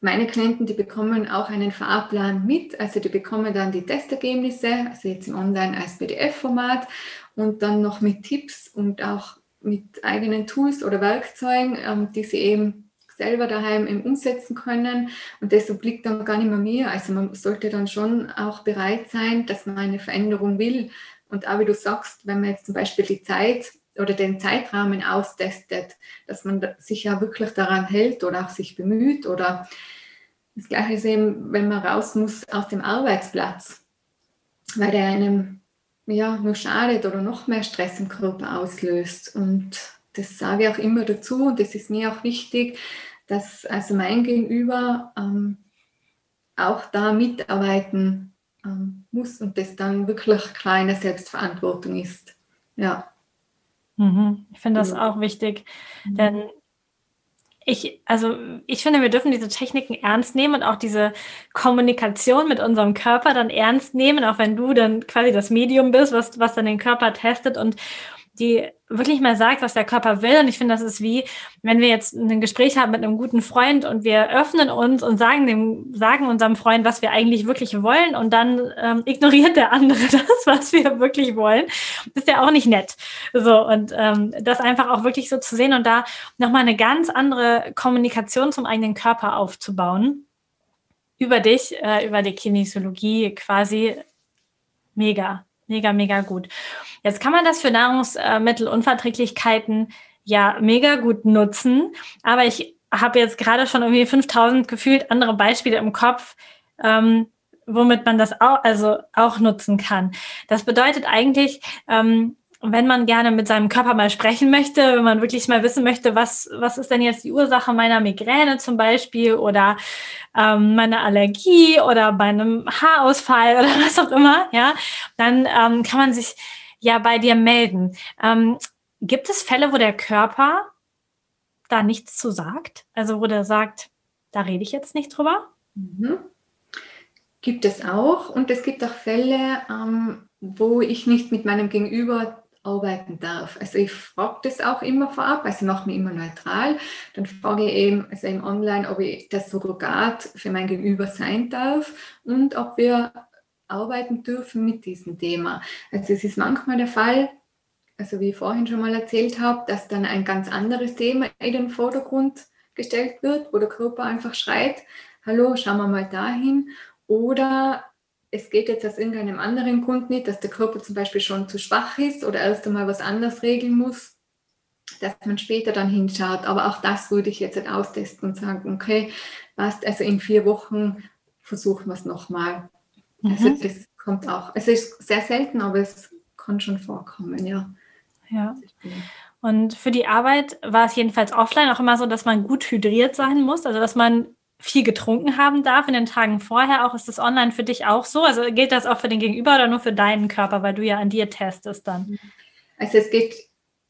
meine Klienten, die bekommen auch einen Fahrplan mit, also die bekommen dann die Testergebnisse, also jetzt im Online als PDF-Format und dann noch mit Tipps und auch mit eigenen Tools oder Werkzeugen, ähm, die sie eben selber daheim eben umsetzen können. Und das obliegt dann gar nicht mehr mir. Also man sollte dann schon auch bereit sein, dass man eine Veränderung will. Und auch wie du sagst, wenn man jetzt zum Beispiel die Zeit oder den Zeitrahmen austestet, dass man sich ja wirklich daran hält oder auch sich bemüht oder das Gleiche ist eben, wenn man raus muss aus dem Arbeitsplatz, weil der einem ja nur schadet oder noch mehr Stress im Körper auslöst. Und das sage ich auch immer dazu und das ist mir auch wichtig, dass also mein Gegenüber ähm, auch da mitarbeiten ähm, muss und das dann wirklich kleine Selbstverantwortung ist. Ja. Mhm. Ich finde das auch wichtig, mhm. denn ich, also ich finde, wir dürfen diese Techniken ernst nehmen und auch diese Kommunikation mit unserem Körper dann ernst nehmen, auch wenn du dann quasi das Medium bist, was, was dann den Körper testet und die wirklich mal sagt, was der Körper will. Und ich finde, das ist wie, wenn wir jetzt ein Gespräch haben mit einem guten Freund und wir öffnen uns und sagen dem, sagen unserem Freund, was wir eigentlich wirklich wollen und dann ähm, ignoriert der andere das, was wir wirklich wollen. Ist ja auch nicht nett. So, und ähm, das einfach auch wirklich so zu sehen und da nochmal eine ganz andere Kommunikation zum eigenen Körper aufzubauen. Über dich, äh, über die Kinesiologie quasi mega. Mega, mega gut. Jetzt kann man das für Nahrungsmittelunverträglichkeiten ja mega gut nutzen, aber ich habe jetzt gerade schon irgendwie 5000 gefühlt andere Beispiele im Kopf, ähm, womit man das auch, also auch nutzen kann. Das bedeutet eigentlich, ähm, wenn man gerne mit seinem Körper mal sprechen möchte, wenn man wirklich mal wissen möchte, was, was ist denn jetzt die Ursache meiner Migräne zum Beispiel oder ähm, meiner Allergie oder meinem Haarausfall oder was auch immer, ja, dann ähm, kann man sich ja bei dir melden. Ähm, gibt es Fälle, wo der Körper da nichts zu sagt? Also wo der sagt, da rede ich jetzt nicht drüber? Mhm. Gibt es auch. Und es gibt auch Fälle, ähm, wo ich nicht mit meinem Gegenüber arbeiten darf. Also ich frage das auch immer vorab, also mache mich immer neutral. Dann frage ich eben, also im Online, ob ich das Surrogat für mein Gegenüber sein darf und ob wir arbeiten dürfen mit diesem Thema. Also es ist manchmal der Fall, also wie ich vorhin schon mal erzählt habe, dass dann ein ganz anderes Thema in den Vordergrund gestellt wird, wo der Körper einfach schreit, hallo, schauen wir mal dahin. Oder es geht jetzt aus irgendeinem anderen Grund nicht, dass der Körper zum Beispiel schon zu schwach ist oder erst einmal was anderes regeln muss, dass man später dann hinschaut. Aber auch das würde ich jetzt austesten und sagen, okay, passt, also in vier Wochen versuchen wir es nochmal. Mhm. Also das kommt auch, es ist sehr selten, aber es kann schon vorkommen, ja. Ja. Und für die Arbeit war es jedenfalls offline auch immer so, dass man gut hydriert sein muss, also dass man viel getrunken haben darf in den Tagen vorher. Auch ist das online für dich auch so? Also gilt das auch für den Gegenüber oder nur für deinen Körper, weil du ja an dir testest dann? Also es geht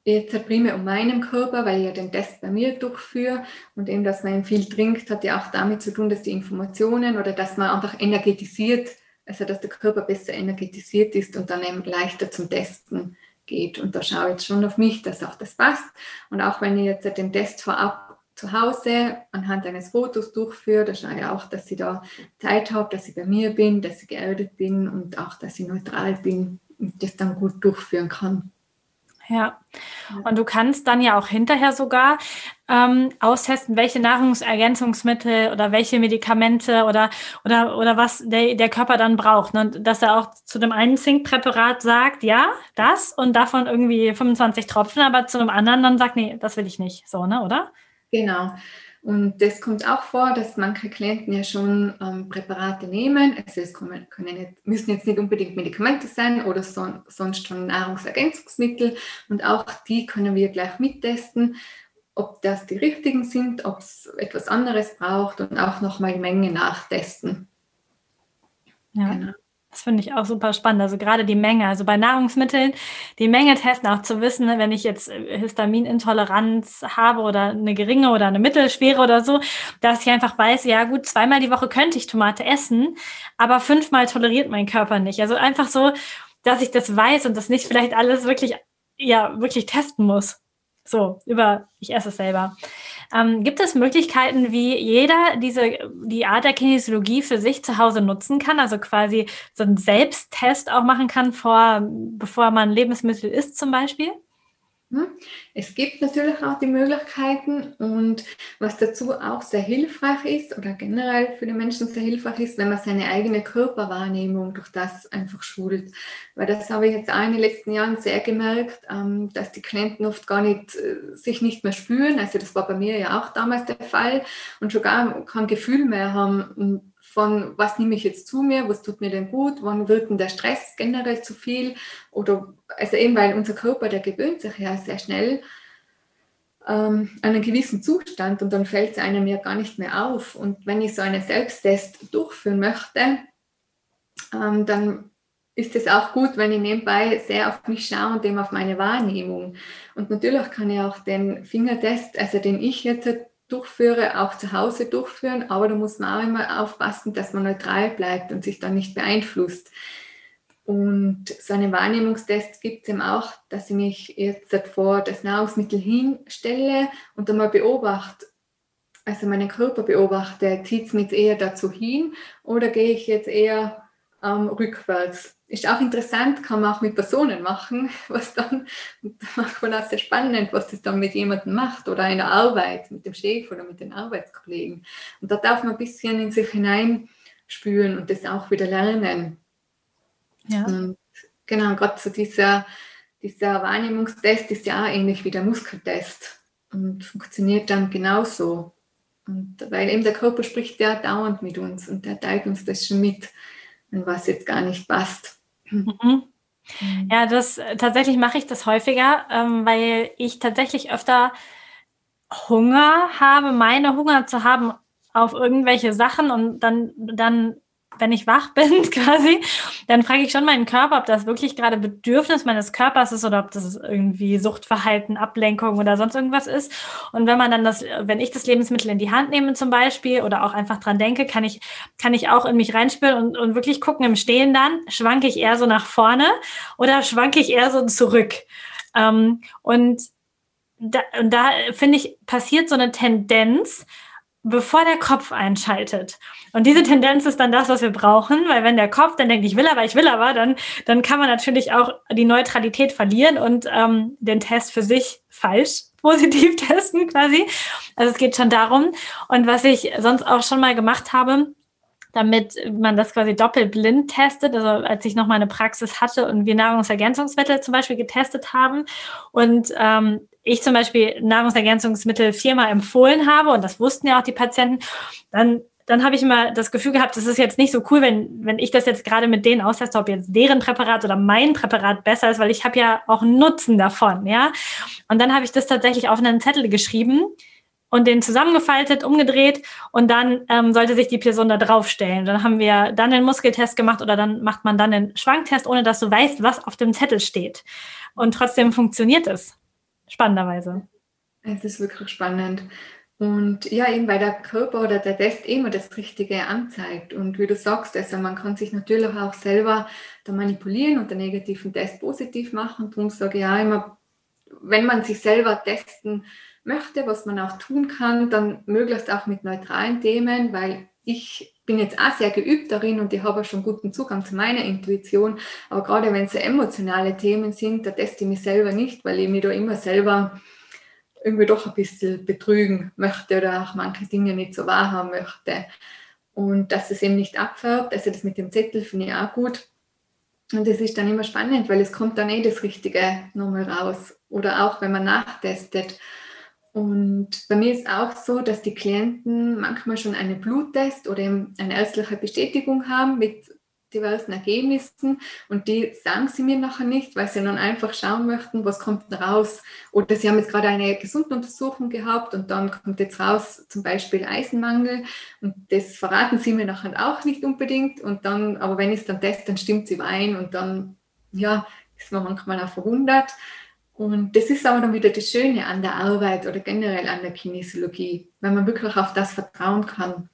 jetzt primär um meinen Körper, weil ich ja den Test bei mir durchführe und eben, dass man viel trinkt, hat ja auch damit zu tun, dass die Informationen oder dass man einfach energetisiert, also dass der Körper besser energetisiert ist und dann eben leichter zum Testen geht. Und da schaue ich jetzt schon auf mich, dass auch das passt. Und auch wenn ich jetzt den Test vorab zu Hause anhand eines Fotos durchführe. Da schaue ich auch, dass ich da Zeit habe, dass ich bei mir bin, dass ich geerdet bin und auch, dass ich neutral bin und das dann gut durchführen kann. Ja, und du kannst dann ja auch hinterher sogar ähm, austesten, welche Nahrungsergänzungsmittel oder welche Medikamente oder, oder, oder was der, der Körper dann braucht. Ne? Dass er auch zu dem einen Zinkpräparat sagt, ja, das und davon irgendwie 25 Tropfen, aber zu einem anderen dann sagt, nee, das will ich nicht. So, ne, oder? Genau. Und das kommt auch vor, dass manche Klienten ja schon ähm, Präparate nehmen. Also es können, können nicht, müssen jetzt nicht unbedingt Medikamente sein oder so, sonst schon Nahrungsergänzungsmittel. Und auch die können wir gleich mittesten, ob das die richtigen sind, ob es etwas anderes braucht und auch nochmal Menge nachtesten. Ja. Genau. Das finde ich auch super spannend. Also gerade die Menge, also bei Nahrungsmitteln, die Menge testen, auch zu wissen, wenn ich jetzt äh, Histaminintoleranz habe oder eine geringe oder eine mittelschwere oder so, dass ich einfach weiß, ja gut, zweimal die Woche könnte ich Tomate essen, aber fünfmal toleriert mein Körper nicht. Also einfach so, dass ich das weiß und das nicht vielleicht alles wirklich, ja, wirklich testen muss. So, über, ich esse es selber. Ähm, gibt es Möglichkeiten, wie jeder diese, die Art der Kinesiologie für sich zu Hause nutzen kann? Also quasi so einen Selbsttest auch machen kann, vor, bevor man Lebensmittel isst zum Beispiel? Es gibt natürlich auch die Möglichkeiten und was dazu auch sehr hilfreich ist oder generell für die Menschen sehr hilfreich ist, wenn man seine eigene Körperwahrnehmung durch das einfach schult. Weil das habe ich jetzt auch in den letzten Jahren sehr gemerkt, ähm, dass die Klienten oft gar nicht äh, sich nicht mehr spüren. Also das war bei mir ja auch damals der Fall und schon gar kein Gefühl mehr haben von, was nehme ich jetzt zu mir, was tut mir denn gut, wann wird denn der Stress generell zu viel oder, also eben weil unser Körper, der gewöhnt sich ja sehr schnell ähm, an einen gewissen Zustand und dann fällt es einem ja gar nicht mehr auf. Und wenn ich so einen Selbsttest durchführen möchte, ähm, dann ist es auch gut, wenn ich nebenbei sehr auf mich schaue und eben auf meine Wahrnehmung. Und natürlich kann ich auch den Fingertest, also den ich jetzt durchführe, auch zu Hause durchführen, aber da muss man auch immer aufpassen, dass man neutral bleibt und sich dann nicht beeinflusst. Und so einen Wahrnehmungstest gibt es eben auch, dass ich mich jetzt vor das Nahrungsmittel hinstelle und dann mal beobachte, also meinen Körper beobachte, zieht es mich eher dazu hin oder gehe ich jetzt eher ähm, rückwärts? Ist auch interessant, kann man auch mit Personen machen, was dann, macht man auch sehr spannend, was das dann mit jemandem macht oder einer Arbeit, mit dem Chef oder mit den Arbeitskollegen. Und da darf man ein bisschen in sich hineinspüren und das auch wieder lernen. Ja. Und genau, gerade so dieser, dieser Wahrnehmungstest ist ja auch ähnlich wie der Muskeltest und funktioniert dann genauso. Und weil eben der Körper spricht ja dauernd mit uns und der teilt uns das schon mit, wenn was jetzt gar nicht passt. Mhm. mhm. Ja, das tatsächlich mache ich das häufiger, ähm, weil ich tatsächlich öfter Hunger habe, meine Hunger zu haben auf irgendwelche Sachen und dann, dann wenn ich wach bin quasi, dann frage ich schon meinen Körper, ob das wirklich gerade Bedürfnis meines Körpers ist oder ob das irgendwie Suchtverhalten, Ablenkung oder sonst irgendwas ist. Und wenn man dann das, wenn ich das Lebensmittel in die Hand nehme zum Beispiel oder auch einfach dran denke, kann ich, kann ich auch in mich reinspüren und, und wirklich gucken im Stehen dann, schwanke ich eher so nach vorne oder schwanke ich eher so zurück. Ähm, und da, und da finde ich, passiert so eine Tendenz, bevor der Kopf einschaltet. Und diese Tendenz ist dann das, was wir brauchen, weil wenn der Kopf dann denkt, ich will aber, ich will aber, dann, dann kann man natürlich auch die Neutralität verlieren und ähm, den Test für sich falsch positiv testen quasi. Also es geht schon darum. Und was ich sonst auch schon mal gemacht habe, damit man das quasi doppelblind testet. Also als ich noch mal eine Praxis hatte und wir Nahrungsergänzungsmittel zum Beispiel getestet haben und ähm, ich zum Beispiel Nahrungsergänzungsmittel viermal empfohlen habe und das wussten ja auch die Patienten, dann dann habe ich immer das Gefühl gehabt, das ist jetzt nicht so cool, wenn, wenn ich das jetzt gerade mit denen austeste, ob jetzt deren Präparat oder mein Präparat besser ist, weil ich habe ja auch Nutzen davon, ja. Und dann habe ich das tatsächlich auf einen Zettel geschrieben und den zusammengefaltet, umgedreht und dann ähm, sollte sich die Person da draufstellen. Dann haben wir dann den Muskeltest gemacht oder dann macht man dann den Schwanktest, ohne dass du weißt, was auf dem Zettel steht. Und trotzdem funktioniert es. Spannenderweise. Es ist wirklich spannend. Und ja, eben weil der Körper oder der Test immer das Richtige anzeigt. Und wie du sagst, also man kann sich natürlich auch selber da manipulieren und den negativen Test positiv machen. Darum sage ich ja immer, wenn man sich selber testen möchte, was man auch tun kann, dann möglichst auch mit neutralen Themen, weil ich bin jetzt auch sehr geübt darin und ich habe schon guten Zugang zu meiner Intuition. Aber gerade wenn es emotionale Themen sind, da teste ich mich selber nicht, weil ich mich da immer selber irgendwie doch ein bisschen betrügen möchte oder auch manche Dinge nicht so wahrhaben möchte. Und dass es eben nicht abfärbt, also das mit dem Zettel finde ich auch gut. Und das ist dann immer spannend, weil es kommt dann eh das Richtige nochmal raus. Oder auch wenn man nachtestet. Und bei mir ist auch so, dass die Klienten manchmal schon einen Bluttest oder eine ärztliche Bestätigung haben mit diversen Ergebnissen und die sagen sie mir nachher nicht, weil sie dann einfach schauen möchten, was kommt denn raus. Oder sie haben jetzt gerade eine Gesunduntersuchung gehabt und dann kommt jetzt raus zum Beispiel Eisenmangel und das verraten sie mir nachher auch nicht unbedingt. Und dann, aber wenn ich es dann teste, dann stimmt sie ein und dann, ja, ist man manchmal auch verwundert. Und das ist aber dann wieder das Schöne an der Arbeit oder generell an der Kinesiologie, wenn man wirklich auf das vertrauen kann,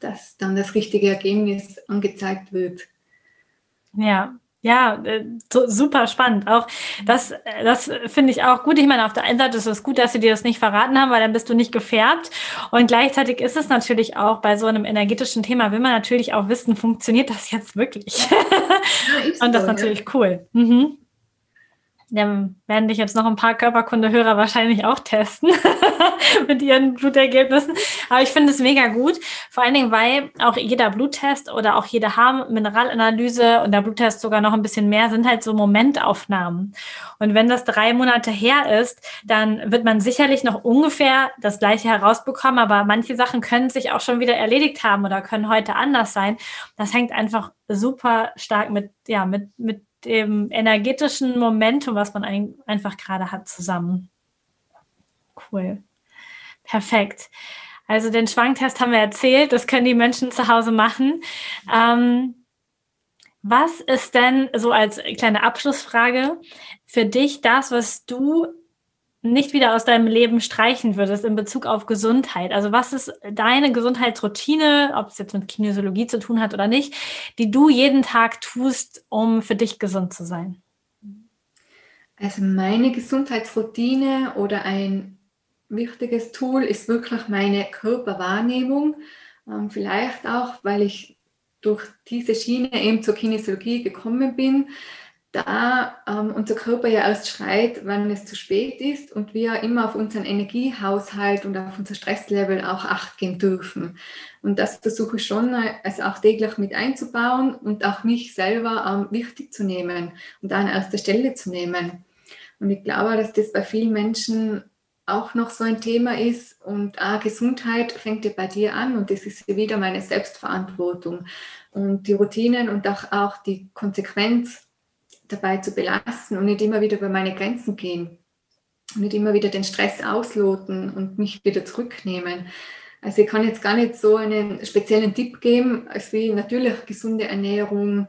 dass dann das richtige Ergebnis angezeigt wird. Ja, ja, äh, super spannend. Auch das, das finde ich auch gut. Ich meine, auf der einen Seite ist es gut, dass sie dir das nicht verraten haben, weil dann bist du nicht gefärbt. Und gleichzeitig ist es natürlich auch bei so einem energetischen Thema, will man natürlich auch wissen, funktioniert das jetzt wirklich? Ja, Und das ist natürlich ja. cool. Mhm. Dann werden dich jetzt noch ein paar Körperkundehörer wahrscheinlich auch testen mit ihren Blutergebnissen. Aber ich finde es mega gut. Vor allen Dingen, weil auch jeder Bluttest oder auch jede Harnmineralanalyse und der Bluttest sogar noch ein bisschen mehr sind halt so Momentaufnahmen. Und wenn das drei Monate her ist, dann wird man sicherlich noch ungefähr das Gleiche herausbekommen. Aber manche Sachen können sich auch schon wieder erledigt haben oder können heute anders sein. Das hängt einfach super stark mit, ja, mit, mit dem energetischen Momentum, was man ein, einfach gerade hat, zusammen. Cool. Perfekt. Also den Schwanktest haben wir erzählt, das können die Menschen zu Hause machen. Ähm, was ist denn so als kleine Abschlussfrage für dich das, was du nicht wieder aus deinem Leben streichen würdest in Bezug auf Gesundheit? Also was ist deine Gesundheitsroutine, ob es jetzt mit Kinesiologie zu tun hat oder nicht, die du jeden Tag tust, um für dich gesund zu sein? Also meine Gesundheitsroutine oder ein wichtiges Tool ist wirklich meine Körperwahrnehmung. Ähm, vielleicht auch, weil ich durch diese Schiene eben zur Kinesiologie gekommen bin da ähm, unser Körper ja erst schreit, wenn es zu spät ist und wir immer auf unseren Energiehaushalt und auf unser Stresslevel auch acht geben dürfen. Und das versuche ich schon, also auch täglich mit einzubauen und auch mich selber ähm, wichtig zu nehmen und an erster Stelle zu nehmen. Und ich glaube, dass das bei vielen Menschen auch noch so ein Thema ist und ah, Gesundheit fängt ja bei dir an und das ist wieder meine Selbstverantwortung und die Routinen und auch, auch die Konsequenz dabei zu belassen und nicht immer wieder über meine Grenzen gehen und nicht immer wieder den Stress ausloten und mich wieder zurücknehmen. Also ich kann jetzt gar nicht so einen speziellen Tipp geben, als wie natürlich gesunde Ernährung,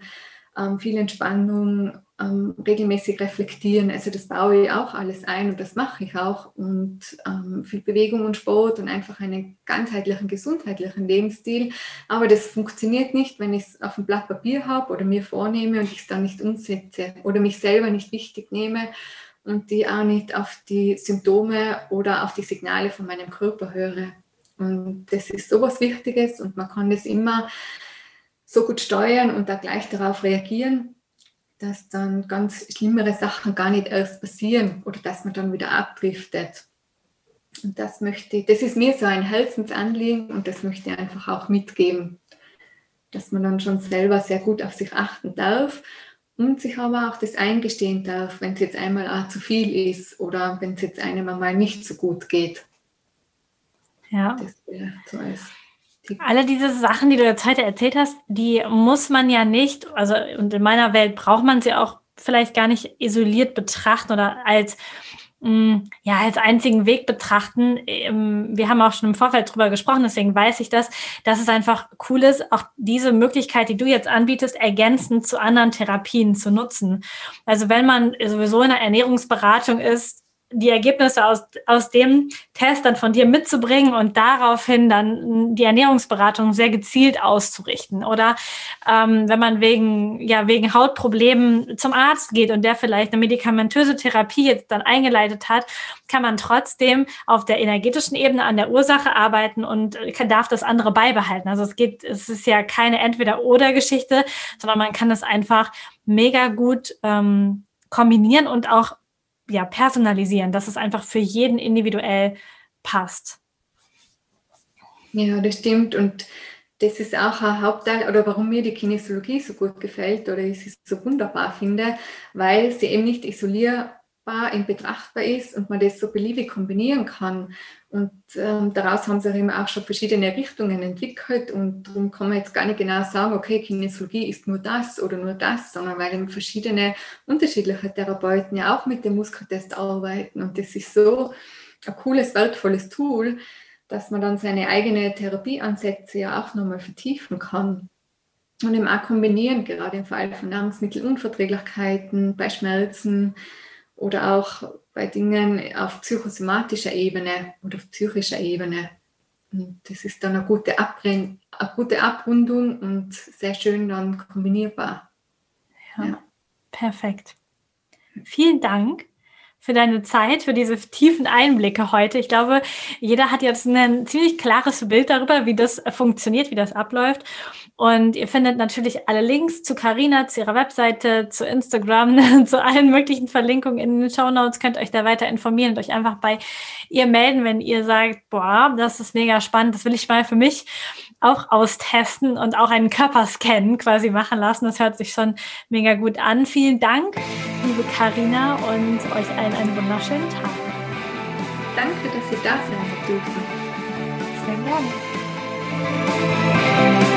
ähm, viel Entspannung, ähm, regelmäßig reflektieren. Also das baue ich auch alles ein und das mache ich auch. Und ähm, viel Bewegung und Sport und einfach einen ganzheitlichen, gesundheitlichen Lebensstil. Aber das funktioniert nicht, wenn ich es auf dem Blatt Papier habe oder mir vornehme und ich es dann nicht umsetze oder mich selber nicht wichtig nehme und die auch nicht auf die Symptome oder auf die Signale von meinem Körper höre. Und das ist sowas Wichtiges und man kann das immer so gut steuern und da gleich darauf reagieren, dass dann ganz schlimmere Sachen gar nicht erst passieren oder dass man dann wieder abdriftet. Und das möchte das ist mir so ein Herzensanliegen und das möchte ich einfach auch mitgeben, dass man dann schon selber sehr gut auf sich achten darf und sich aber auch das eingestehen darf, wenn es jetzt einmal auch zu viel ist oder wenn es jetzt einem einmal nicht so gut geht. Ja. Das wäre so als alle diese Sachen, die du jetzt heute erzählt hast, die muss man ja nicht, also und in meiner Welt braucht man sie auch vielleicht gar nicht isoliert betrachten oder als mm, ja, als einzigen Weg betrachten. Ähm, wir haben auch schon im Vorfeld drüber gesprochen, deswegen weiß ich das, dass es einfach cool ist, auch diese Möglichkeit, die du jetzt anbietest, ergänzend zu anderen Therapien zu nutzen. Also wenn man sowieso in einer Ernährungsberatung ist, die Ergebnisse aus, aus dem Test dann von dir mitzubringen und daraufhin dann die Ernährungsberatung sehr gezielt auszurichten. Oder ähm, wenn man wegen, ja, wegen Hautproblemen zum Arzt geht und der vielleicht eine medikamentöse Therapie jetzt dann eingeleitet hat, kann man trotzdem auf der energetischen Ebene an der Ursache arbeiten und kann, darf das andere beibehalten. Also es geht, es ist ja keine Entweder-Oder-Geschichte, sondern man kann es einfach mega gut ähm, kombinieren und auch ja, personalisieren, dass es einfach für jeden individuell passt. Ja, das stimmt. Und das ist auch ein Hauptteil, oder warum mir die Kinesiologie so gut gefällt oder ich sie so wunderbar finde, weil sie eben nicht isolierbar in betrachtbar ist und man das so beliebig kombinieren kann. Und ähm, daraus haben sich eben auch schon verschiedene Richtungen entwickelt und darum kann man jetzt gar nicht genau sagen, okay, Kinesiologie ist nur das oder nur das, sondern weil eben verschiedene unterschiedliche Therapeuten ja auch mit dem Muskeltest arbeiten und das ist so ein cooles, wertvolles Tool, dass man dann seine eigene Therapieansätze ja auch nochmal vertiefen kann und eben auch kombinieren, gerade im Fall von Nahrungsmittelunverträglichkeiten, bei Schmerzen oder auch bei Dingen auf psychosomatischer Ebene oder auf psychischer Ebene. Und das ist dann eine gute, Abrund eine gute Abrundung und sehr schön dann kombinierbar. Ja, ja. Perfekt. Vielen Dank für deine Zeit, für diese tiefen Einblicke heute. Ich glaube, jeder hat jetzt ein ziemlich klares Bild darüber, wie das funktioniert, wie das abläuft. Und ihr findet natürlich alle Links zu Carina, zu ihrer Webseite, zu Instagram, zu allen möglichen Verlinkungen in den Show Notes. Könnt euch da weiter informieren und euch einfach bei ihr melden, wenn ihr sagt, boah, das ist mega spannend, das will ich mal für mich auch austesten und auch einen Körperscan quasi machen lassen. Das hört sich schon mega gut an. Vielen Dank, liebe Carina, und euch allen einen wunderschönen Tag. Danke, dass Sie da sein dürfen. Sehr gerne.